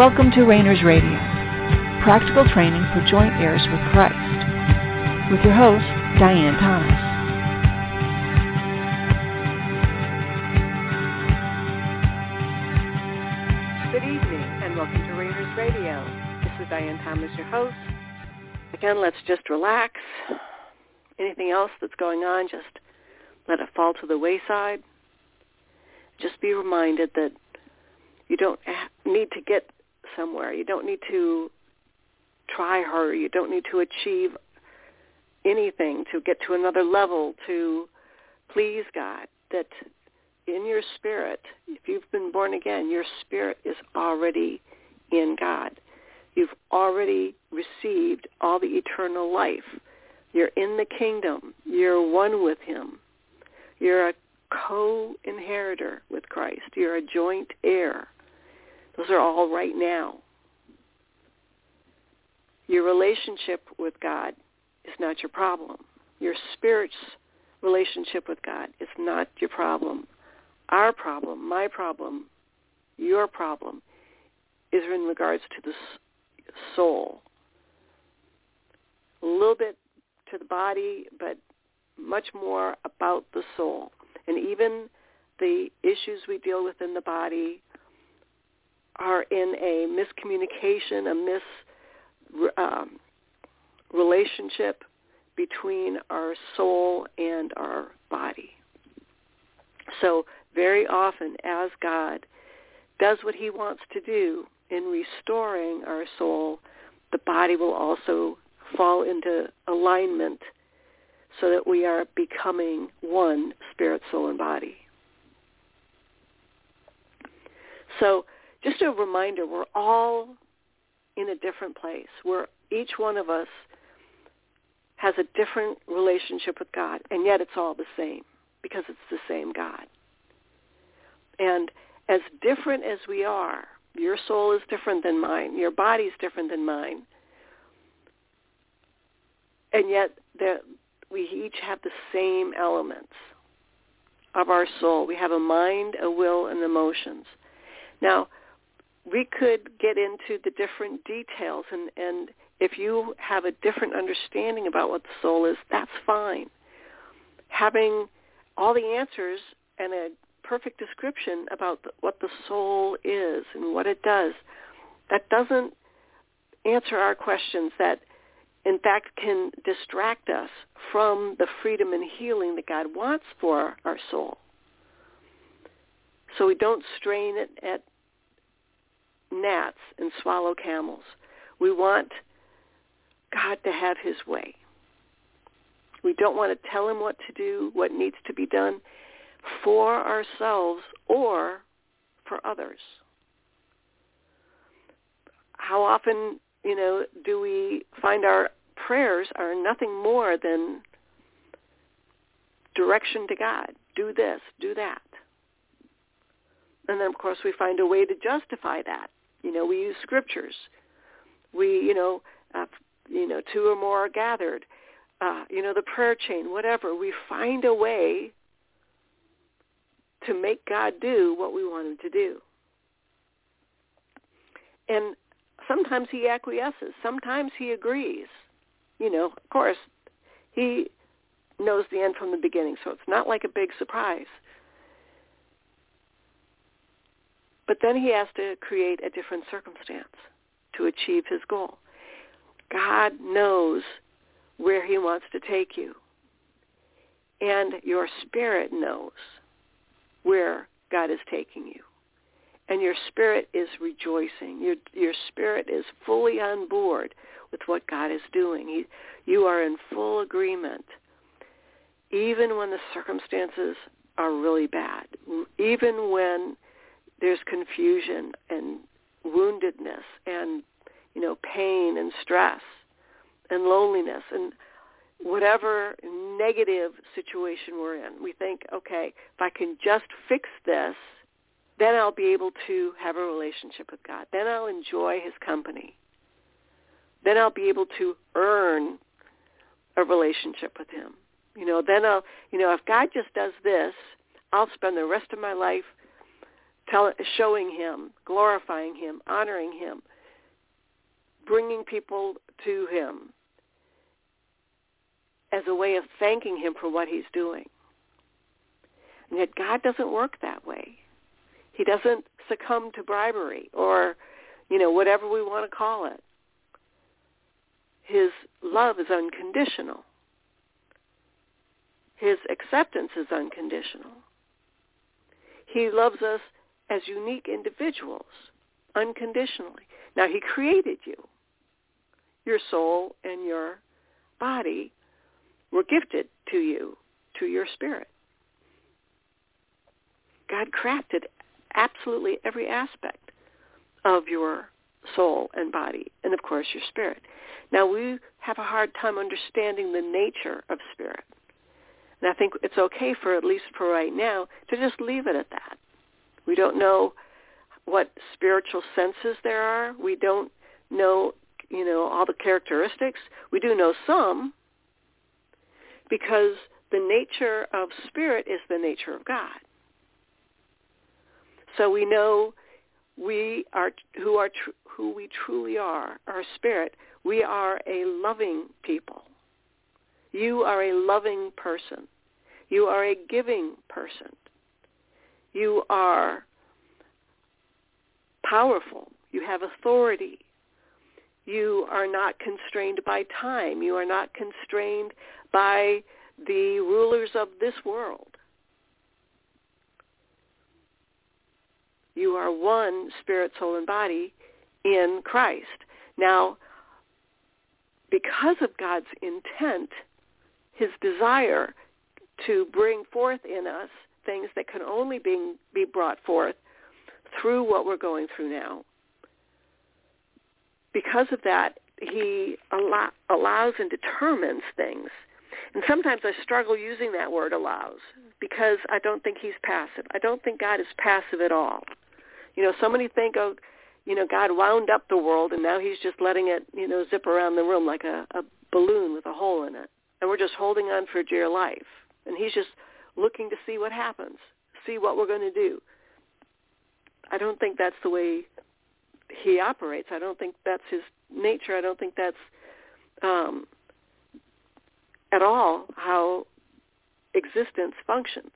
Welcome to Reigners Radio, practical training for joint heirs with Christ, with your host, Diane Thomas. Good evening and welcome to Reigners Radio. This is Diane Thomas, your host. Again, let's just relax. Anything else that's going on, just let it fall to the wayside. Just be reminded that you don't need to get somewhere. You don't need to try harder. You don't need to achieve anything to get to another level to please God. That in your spirit, if you've been born again, your spirit is already in God. You've already received all the eternal life. You're in the kingdom. You're one with him. You're a co-inheritor with Christ. You're a joint heir. Those are all right now. Your relationship with God is not your problem. Your spirit's relationship with God is not your problem. Our problem, my problem, your problem is in regards to the soul. A little bit to the body, but much more about the soul. And even the issues we deal with in the body are in a miscommunication, a mis um, relationship between our soul and our body. So very often as God does what he wants to do in restoring our soul, the body will also fall into alignment so that we are becoming one spirit, soul, and body. So just a reminder, we're all in a different place. Where each one of us has a different relationship with God, and yet it's all the same because it's the same God. And as different as we are, your soul is different than mine, your body is different than mine, and yet we each have the same elements of our soul. We have a mind, a will, and emotions. Now, we could get into the different details and, and if you have a different understanding about what the soul is, that's fine. Having all the answers and a perfect description about the, what the soul is and what it does, that doesn't answer our questions that in fact can distract us from the freedom and healing that God wants for our soul. So we don't strain it at gnats and swallow camels. We want God to have his way. We don't want to tell him what to do, what needs to be done for ourselves or for others. How often, you know, do we find our prayers are nothing more than direction to God. Do this, do that. And then, of course, we find a way to justify that. You know, we use scriptures. We, you know, uh, you know, two or more are gathered. Uh, you know, the prayer chain, whatever. We find a way to make God do what we want him to do. And sometimes he acquiesces. Sometimes he agrees. You know, of course, he knows the end from the beginning, so it's not like a big surprise. But then he has to create a different circumstance to achieve his goal. God knows where he wants to take you. And your spirit knows where God is taking you. And your spirit is rejoicing. Your, your spirit is fully on board with what God is doing. He, you are in full agreement, even when the circumstances are really bad, even when there's confusion and woundedness and you know pain and stress and loneliness and whatever negative situation we're in. We think okay if i can just fix this then i'll be able to have a relationship with god. Then i'll enjoy his company. Then i'll be able to earn a relationship with him. You know then i'll you know if god just does this i'll spend the rest of my life tell, showing him, glorifying him, honoring him, bringing people to him as a way of thanking him for what he's doing. And yet God doesn't work that way. He doesn't succumb to bribery or, you know, whatever we want to call it. His love is unconditional. His acceptance is unconditional. He loves us as unique individuals unconditionally. Now, he created you. Your soul and your body were gifted to you, to your spirit. God crafted absolutely every aspect of your soul and body, and of course your spirit. Now we have a hard time understanding the nature of spirit. And I think it's okay for, at least for right now, to just leave it at that. We don't know what spiritual senses there are. We don't know, you know, all the characteristics. We do know some because the nature of spirit is the nature of God. So we know we are who are tr- who we truly are, our spirit. We are a loving people. You are a loving person. You are a giving person. You are powerful. You have authority. You are not constrained by time. You are not constrained by the rulers of this world. You are one spirit, soul, and body in Christ. Now, because of God's intent, his desire to bring forth in us things that can only be, be brought forth through what we're going through now. Because of that, he allow, allows and determines things. And sometimes I struggle using that word allows because I don't think he's passive. I don't think God is passive at all. You know, so many think, oh, you know, God wound up the world and now he's just letting it, you know, zip around the room like a, a balloon with a hole in it. And we're just holding on for dear life. And he's just looking to see what happens, see what we're going to do. I don't think that's the way he operates. I don't think that's his nature. I don't think that's um, at all how existence functions.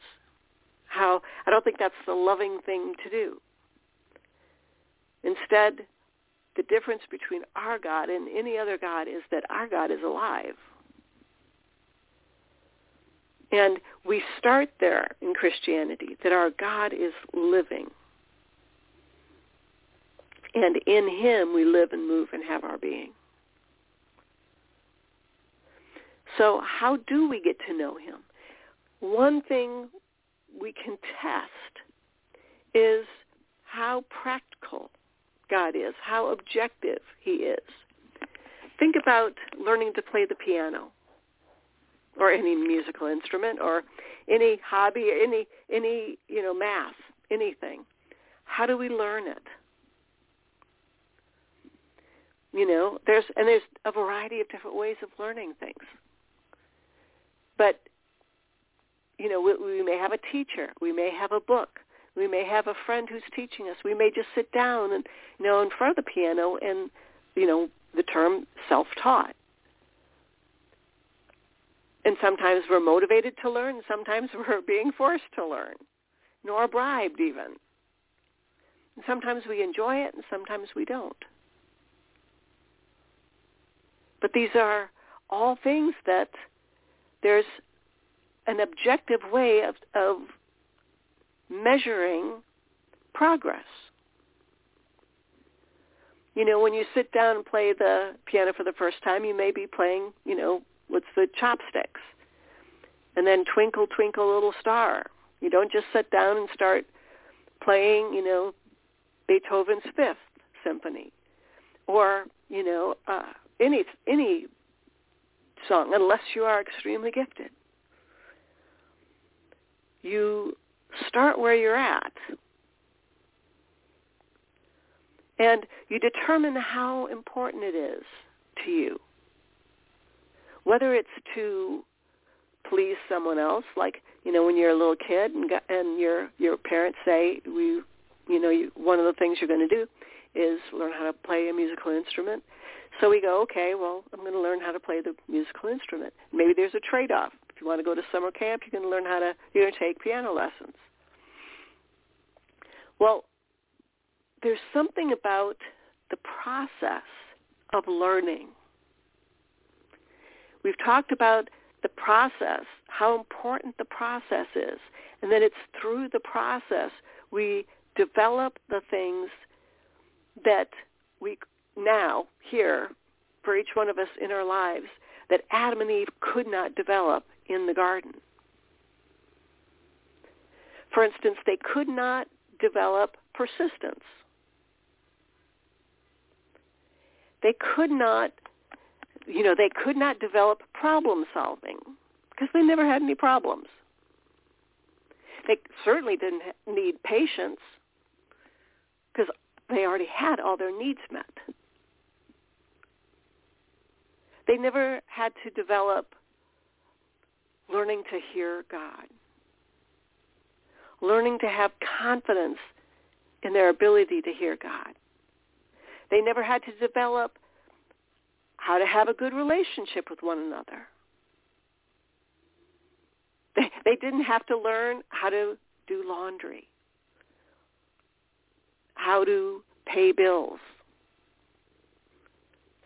How I don't think that's the loving thing to do. Instead, the difference between our God and any other God is that our God is alive. And we start there in Christianity, that our God is living. And in him we live and move and have our being. So how do we get to know him? One thing we can test is how practical God is, how objective he is. Think about learning to play the piano or any musical instrument or any hobby any any you know math anything. How do we learn it? You know there's and there's a variety of different ways of learning things. But you know we, we may have a teacher. We may have a book. We may have a friend who's teaching us. We may just sit down and you know in front of the piano and you know the term self-taught and sometimes we're motivated to learn, sometimes we're being forced to learn, nor bribed even. And sometimes we enjoy it and sometimes we don't. But these are all things that there's an objective way of, of measuring progress. You know, when you sit down and play the piano for the first time, you may be playing, you know, with the chopsticks. And then Twinkle, Twinkle, Little Star. You don't just sit down and start playing, you know, Beethoven's Fifth Symphony, or you know, uh, any any song, unless you are extremely gifted. You start where you're at, and you determine how important it is to you whether it's to please someone else, like you know when you're a little kid and and your your parents say we you know, you, one of the things you're going to do is learn how to play a musical instrument. So we go, okay, well, I'm going to learn how to play the musical instrument. Maybe there's a trade-off. If you want to go to summer camp, you're going to learn how to, you're going to take piano lessons. Well, there's something about the process of learning. We've talked about the process, how important the process is, and then it's through the process we develop the things that we now here for each one of us in our lives that Adam and Eve could not develop in the garden. For instance, they could not develop persistence. They could not, you know, they could not develop problem solving because they never had any problems. They certainly didn't need patience because they already had all their needs met. They never had to develop learning to hear God, learning to have confidence in their ability to hear God. They never had to develop how to have a good relationship with one another. They, they didn't have to learn how to do laundry, how to pay bills,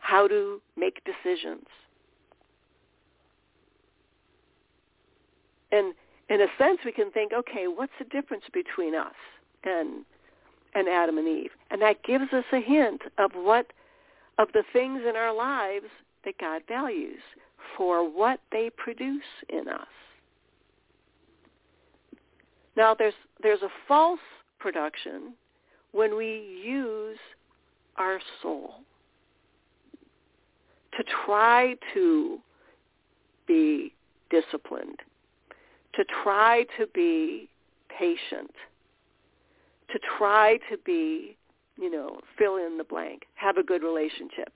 how to make decisions. And in a sense, we can think, okay, what's the difference between us and and Adam and Eve? And that gives us a hint of what of the things in our lives that God values for what they produce in us. Now there's there's a false production when we use our soul to try to be disciplined, to try to be patient, to try to be, you know, fill in the blank, have a good relationship.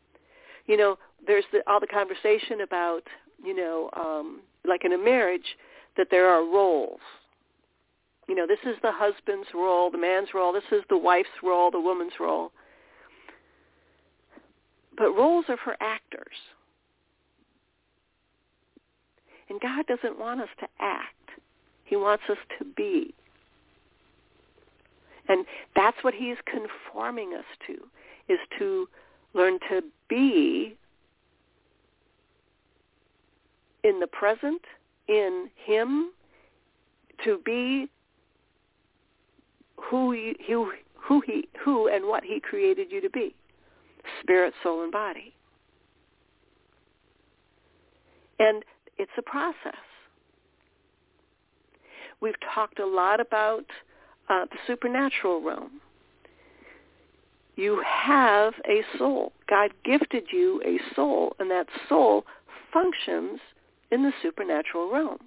You know, there's the, all the conversation about, you know, um, like in a marriage, that there are roles you know, this is the husband's role, the man's role. This is the wife's role, the woman's role. But roles are for actors. And God doesn't want us to act. He wants us to be. And that's what he's conforming us to, is to learn to be in the present, in him, to be who he, who who he who and what he created you to be spirit soul and body. And it's a process. We've talked a lot about uh, the supernatural realm. You have a soul. God gifted you a soul and that soul functions in the supernatural realm.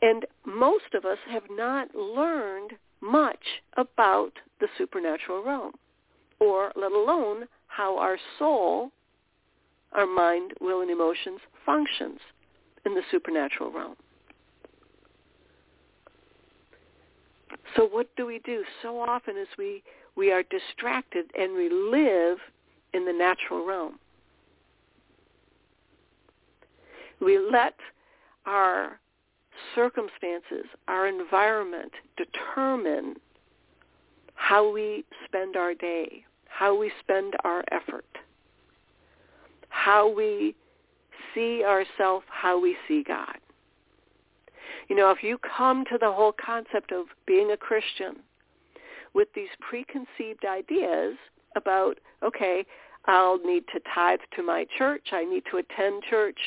And most of us have not learned much about the supernatural realm, or let alone how our soul, our mind, will, and emotions functions in the supernatural realm. So what do we do? So often as we, we are distracted and we live in the natural realm. We let our circumstances, our environment determine how we spend our day, how we spend our effort, how we see ourselves, how we see God. You know, if you come to the whole concept of being a Christian with these preconceived ideas about, okay, I'll need to tithe to my church, I need to attend church,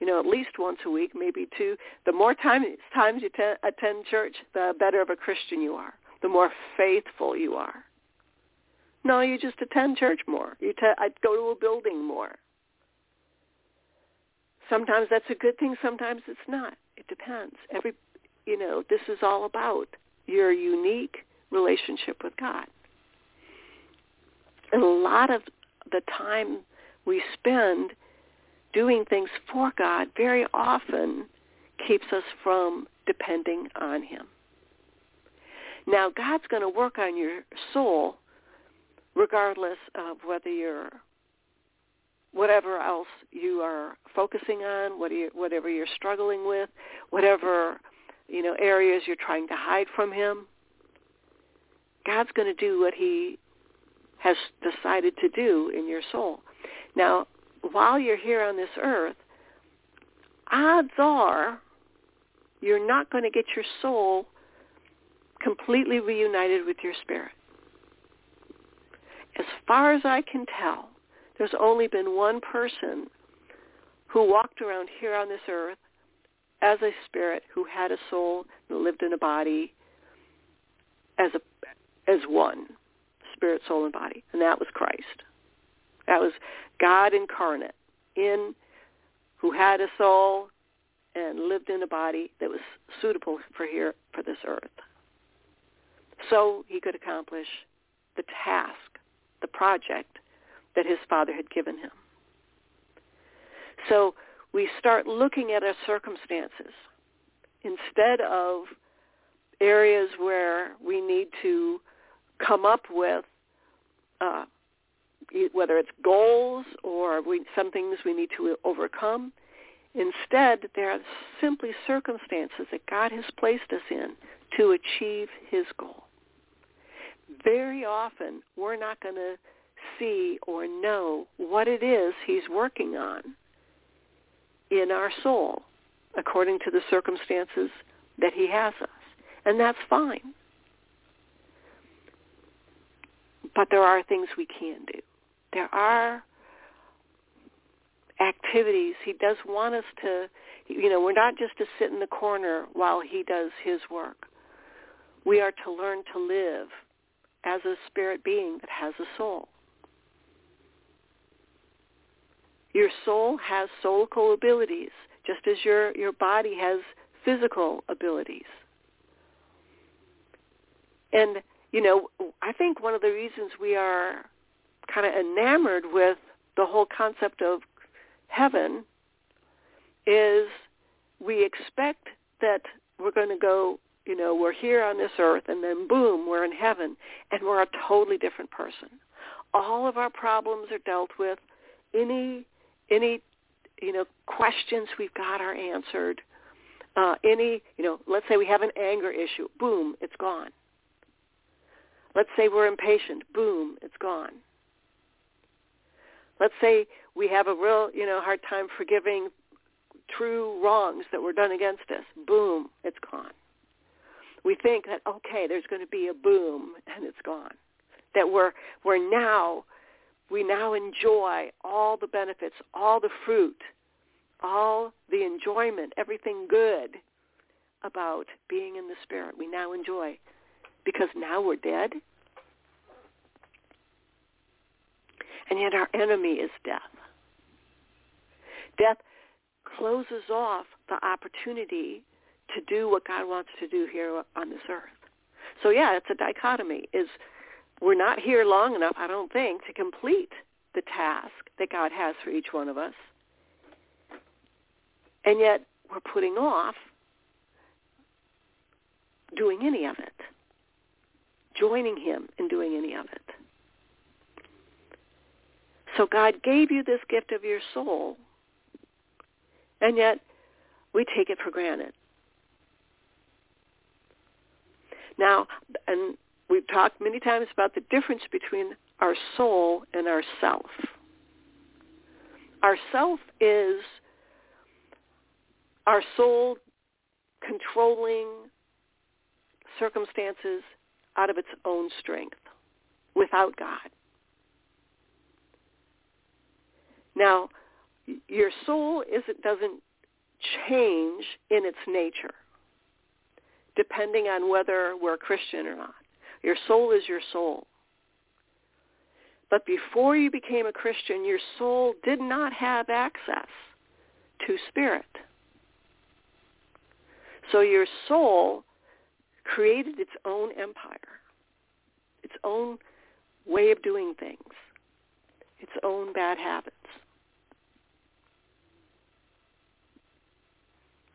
you know, at least once a week, maybe two. The more time, times you t- attend church, the better of a Christian you are, the more faithful you are. No, you just attend church more. You te- go to a building more. Sometimes that's a good thing. Sometimes it's not. It depends. Every, you know, this is all about your unique relationship with God. And a lot of the time we spend doing things for God very often keeps us from depending on him. Now, God's going to work on your soul regardless of whether you're whatever else you are focusing on, whatever you're struggling with, whatever you know areas you're trying to hide from him. God's going to do what he has decided to do in your soul. Now, while you're here on this earth, odds are you're not going to get your soul completely reunited with your spirit. As far as I can tell, there's only been one person who walked around here on this earth as a spirit who had a soul and lived in a body as a as one spirit soul and body and that was Christ. That was God incarnate in who had a soul and lived in a body that was suitable for here for this earth. So he could accomplish the task the project that his father had given him. So we start looking at our circumstances instead of areas where we need to come up with uh, whether it's goals or we, some things we need to overcome. Instead, there are simply circumstances that God has placed us in to achieve his goal. Very often, we're not going to see or know what it is he's working on in our soul according to the circumstances that he has us. And that's fine. But there are things we can do. There are activities. He does want us to, you know, we're not just to sit in the corner while he does his work. We are to learn to live as a spirit being that has a soul. Your soul has soulical abilities, just as your, your body has physical abilities. And, you know, I think one of the reasons we are kind of enamored with the whole concept of heaven is we expect that we're going to go, you know, we're here on this earth and then boom, we're in heaven and we're a totally different person. All of our problems are dealt with. Any any you know questions we've got are answered. Uh, any you know, let's say we have an anger issue, boom, it's gone. Let's say we're impatient, boom, it's gone. Let's say we have a real you know hard time forgiving true wrongs that were done against us, boom, it's gone. We think that okay, there's going to be a boom, and it's gone. That we're we're now we now enjoy all the benefits, all the fruit, all the enjoyment, everything good about being in the Spirit. We now enjoy because now we're dead. And yet our enemy is death. Death closes off the opportunity to do what God wants to do here on this earth. So yeah, it's a dichotomy. Is we're not here long enough, I don't think, to complete the task that God has for each one of us. And yet we're putting off doing any of it, joining him in doing any of it. So God gave you this gift of your soul, and yet we take it for granted. Now, and we've talked many times about the difference between our soul and our self. Our self is our soul controlling circumstances out of its own strength without God. Now, your soul isn't, doesn't change in its nature depending on whether we're a Christian or not. Your soul is your soul. But before you became a Christian, your soul did not have access to spirit. So your soul created its own empire, its own way of doing things, its own bad habits.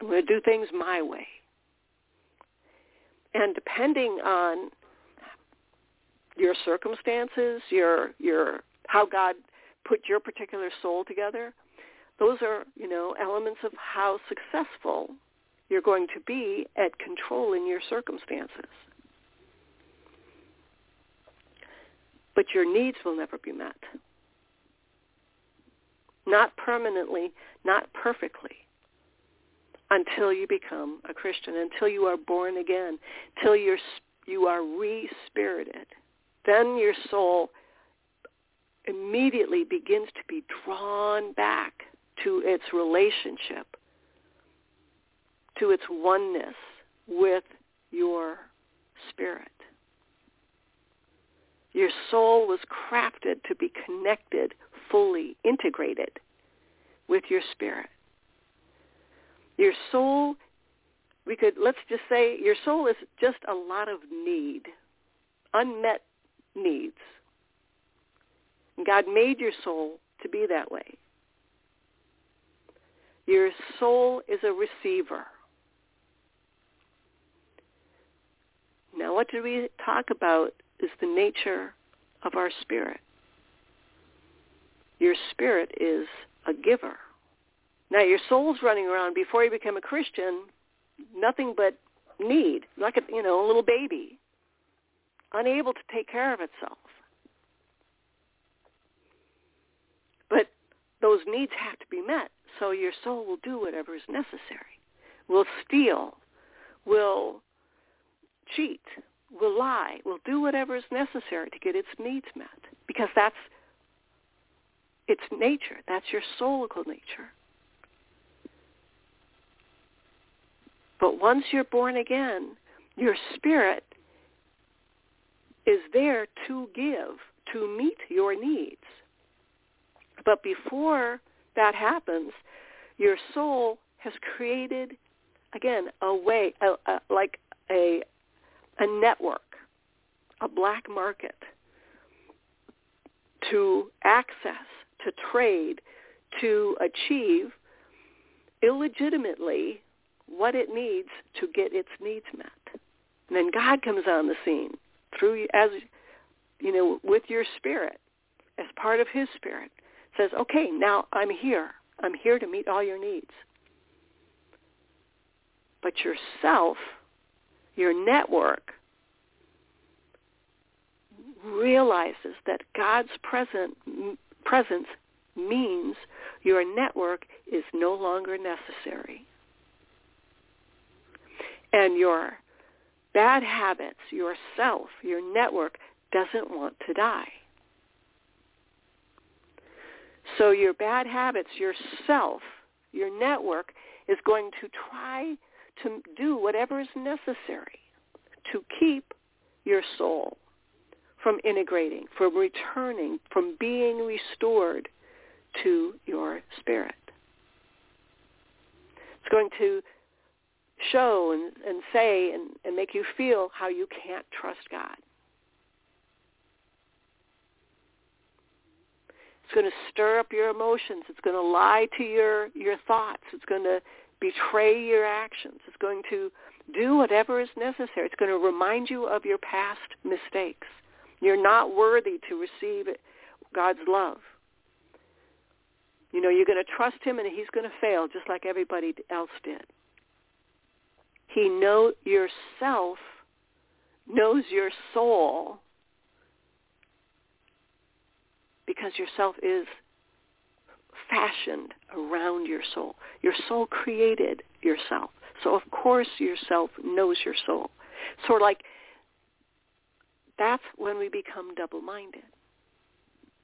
I'm going to do things my way. And depending on your circumstances, your your how God put your particular soul together, those are, you know, elements of how successful you're going to be at controlling your circumstances. But your needs will never be met. Not permanently, not perfectly, until you become a Christian, until you are born again, until you're, you are re-spirited. Then your soul immediately begins to be drawn back to its relationship, to its oneness with your spirit. Your soul was crafted to be connected, fully integrated with your spirit. Your soul, we could, let's just say, your soul is just a lot of need, unmet needs. God made your soul to be that way. Your soul is a receiver. Now what did we talk about is the nature of our spirit. Your spirit is a giver. Now your soul's running around before you become a Christian, nothing but need, like a you know, a little baby, unable to take care of itself. But those needs have to be met. So your soul will do whatever is necessary. Will steal, will cheat, will lie, will do whatever is necessary to get its needs met. Because that's its nature. That's your soulical nature. But once you're born again, your spirit is there to give, to meet your needs. But before that happens, your soul has created, again, a way, a, a, like a, a network, a black market to access, to trade, to achieve illegitimately what it needs to get its needs met. And then God comes on the scene through as you know with your spirit as part of his spirit says, okay, now I'm here. I'm here to meet all your needs. But yourself, your network, realizes that God's present, presence means your network is no longer necessary. And your bad habits, yourself, your network doesn't want to die. So your bad habits, yourself, your network is going to try to do whatever is necessary to keep your soul from integrating, from returning, from being restored to your spirit. It's going to show and, and say and, and make you feel how you can't trust God. It's going to stir up your emotions. It's going to lie to your, your thoughts. It's going to betray your actions. It's going to do whatever is necessary. It's going to remind you of your past mistakes. You're not worthy to receive God's love. You know, you're going to trust him and he's going to fail just like everybody else did. He know yourself knows your soul because yourself is fashioned around your soul. Your soul created yourself. So of course yourself knows your soul. Sort of like that's when we become double-minded.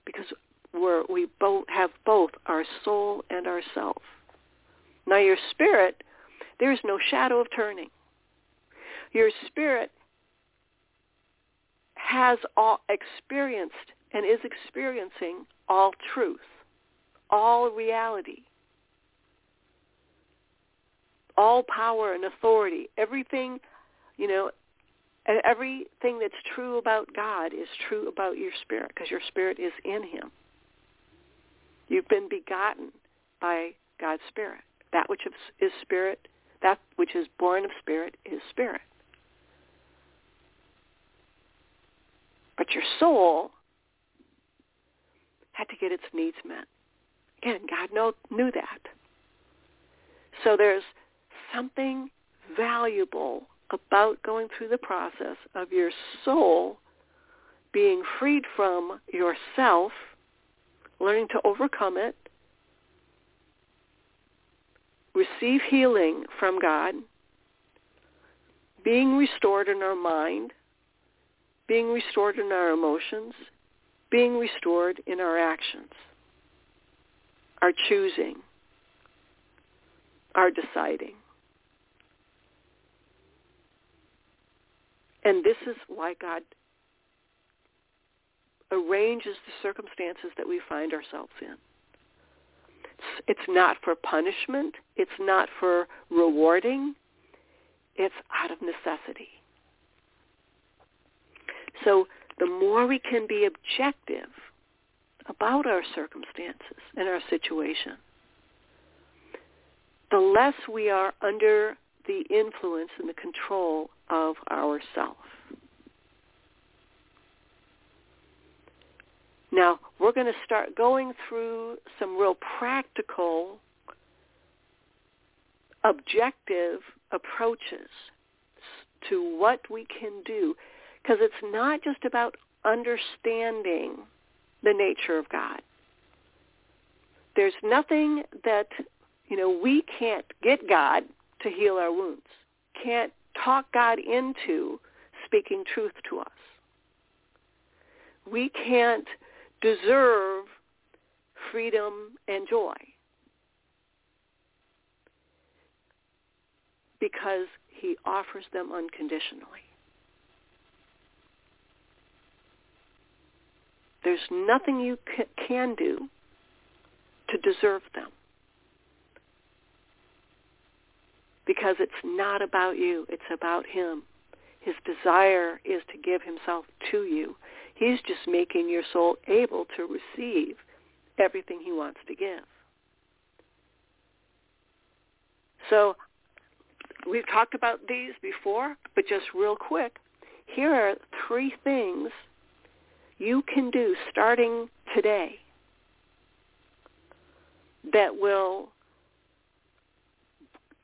Because we're, we both have both our soul and our self. Now your spirit, there's no shadow of turning. Your spirit has all experienced and is experiencing all truth, all reality, all power and authority, everything, you know, everything that's true about God is true about your spirit because your spirit is in him. You've been begotten by God's spirit. That which is spirit, that which is born of spirit is spirit. But your soul had to get its needs met. Again, God know, knew that. So there's something valuable about going through the process of your soul being freed from yourself, learning to overcome it, receive healing from God, being restored in our mind, being restored in our emotions, being restored in our actions, our choosing, our deciding. And this is why God arranges the circumstances that we find ourselves in. It's not for punishment. It's not for rewarding. It's out of necessity. So the more we can be objective about our circumstances and our situation, the less we are under the influence and the control of ourself. Now, we're going to start going through some real practical, objective approaches to what we can do because it's not just about understanding the nature of God. There's nothing that, you know, we can't get God to heal our wounds, can't talk God into speaking truth to us. We can't deserve freedom and joy because he offers them unconditionally. There's nothing you can do to deserve them. Because it's not about you, it's about him. His desire is to give himself to you. He's just making your soul able to receive everything he wants to give. So we've talked about these before, but just real quick, here are three things you can do starting today that will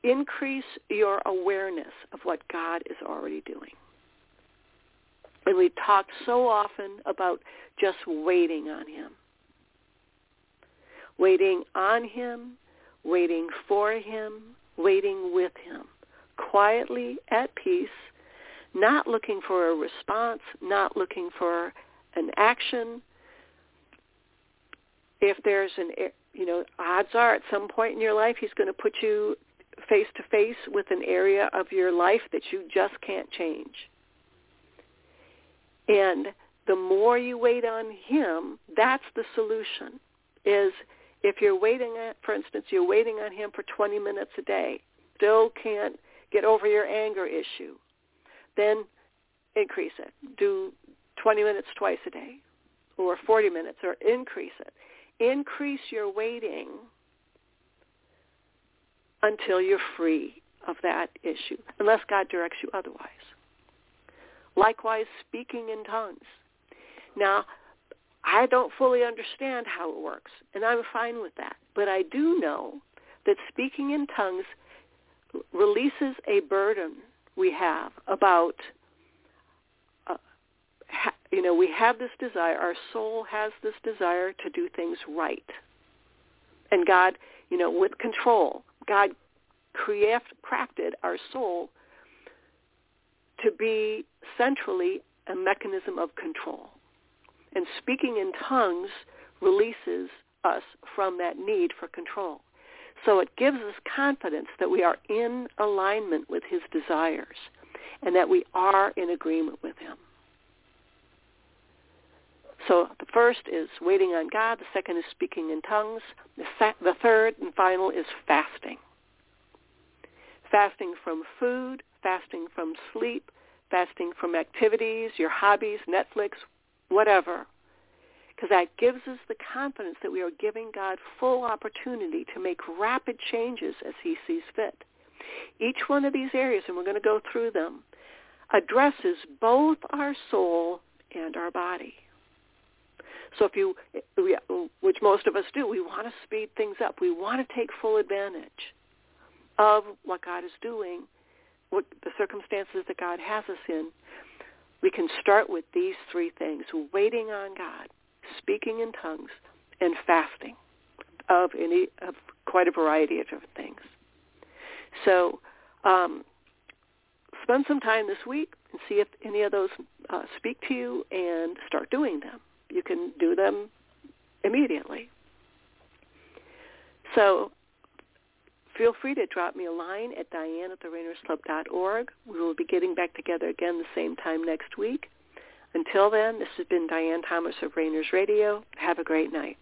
increase your awareness of what God is already doing. And we talk so often about just waiting on him. Waiting on him, waiting for him, waiting with him. Quietly at peace, not looking for a response, not looking for an action. If there's an, you know, odds are at some point in your life he's going to put you face to face with an area of your life that you just can't change. And the more you wait on him, that's the solution. Is if you're waiting at, for instance, you're waiting on him for 20 minutes a day, still can't get over your anger issue, then increase it. Do 20 minutes twice a day or 40 minutes or increase it. Increase your waiting until you're free of that issue, unless God directs you otherwise. Likewise, speaking in tongues. Now, I don't fully understand how it works, and I'm fine with that. But I do know that speaking in tongues releases a burden we have about uh, you know, we have this desire, our soul has this desire to do things right. And God, you know, with control, God crafted our soul to be centrally a mechanism of control. And speaking in tongues releases us from that need for control. So it gives us confidence that we are in alignment with his desires and that we are in agreement with him. So the first is waiting on God. The second is speaking in tongues. The, sec- the third and final is fasting. Fasting from food, fasting from sleep, fasting from activities, your hobbies, Netflix, whatever. Because that gives us the confidence that we are giving God full opportunity to make rapid changes as he sees fit. Each one of these areas, and we're going to go through them, addresses both our soul and our body. So if you, which most of us do, we want to speed things up. We want to take full advantage of what God is doing, what the circumstances that God has us in. We can start with these three things, waiting on God, speaking in tongues, and fasting of any of quite a variety of different things. So um, spend some time this week and see if any of those uh, speak to you and start doing them. You can do them immediately. So feel free to drop me a line at diane at the We will be getting back together again the same time next week. Until then, this has been Diane Thomas of Reigners Radio. Have a great night.